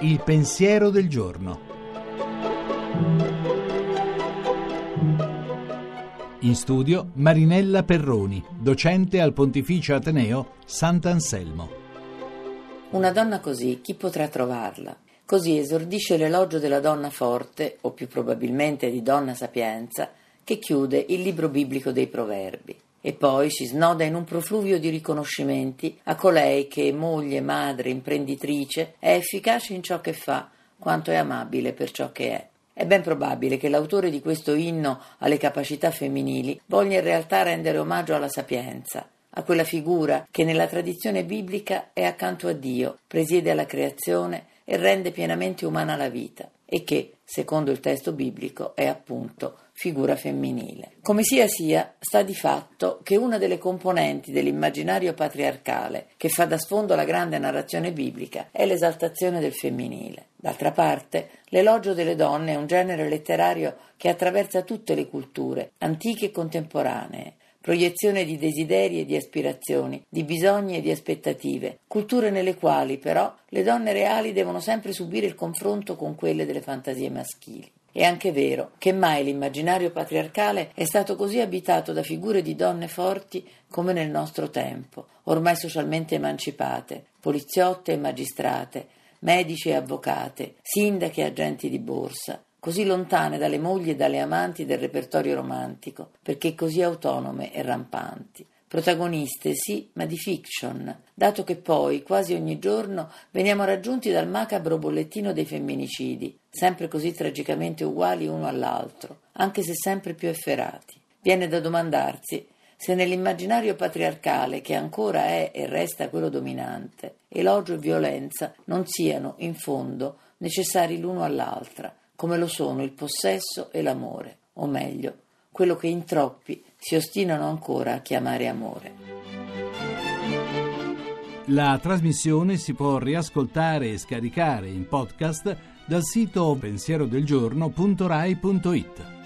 Il pensiero del giorno. In studio Marinella Perroni, docente al Pontificio Ateneo Sant'Anselmo. Una donna così, chi potrà trovarla? Così esordisce l'elogio della donna forte, o più probabilmente di donna sapienza, che chiude il libro biblico dei proverbi. E poi si snoda in un profluvio di riconoscimenti a colei che, moglie, madre, imprenditrice, è efficace in ciò che fa, quanto è amabile per ciò che è. È ben probabile che l'autore di questo inno alle capacità femminili voglia in realtà rendere omaggio alla sapienza, a quella figura che nella tradizione biblica è accanto a Dio, presiede alla creazione e rende pienamente umana la vita e che, secondo il testo biblico, è appunto figura femminile. Come sia sia, sta di fatto che una delle componenti dell'immaginario patriarcale che fa da sfondo alla grande narrazione biblica è l'esaltazione del femminile. D'altra parte, l'elogio delle donne è un genere letterario che attraversa tutte le culture, antiche e contemporanee, proiezione di desideri e di aspirazioni, di bisogni e di aspettative, culture nelle quali però le donne reali devono sempre subire il confronto con quelle delle fantasie maschili. È anche vero che mai l'immaginario patriarcale è stato così abitato da figure di donne forti come nel nostro tempo, ormai socialmente emancipate, poliziotte e magistrate, medici e avvocate, sindache e agenti di borsa, così lontane dalle mogli e dalle amanti del repertorio romantico, perché così autonome e rampanti. Protagoniste sì, ma di fiction, dato che poi, quasi ogni giorno, veniamo raggiunti dal macabro bollettino dei femminicidi, sempre così tragicamente uguali uno all'altro, anche se sempre più efferati. Viene da domandarsi se nell'immaginario patriarcale, che ancora è e resta quello dominante, elogio e violenza non siano, in fondo, necessari l'uno all'altra, come lo sono il possesso e l'amore, o meglio, quello che in troppi si ostinano ancora a chiamare amore. La trasmissione si può riascoltare e scaricare in podcast dal sito pensierodelgiorno.rai.it.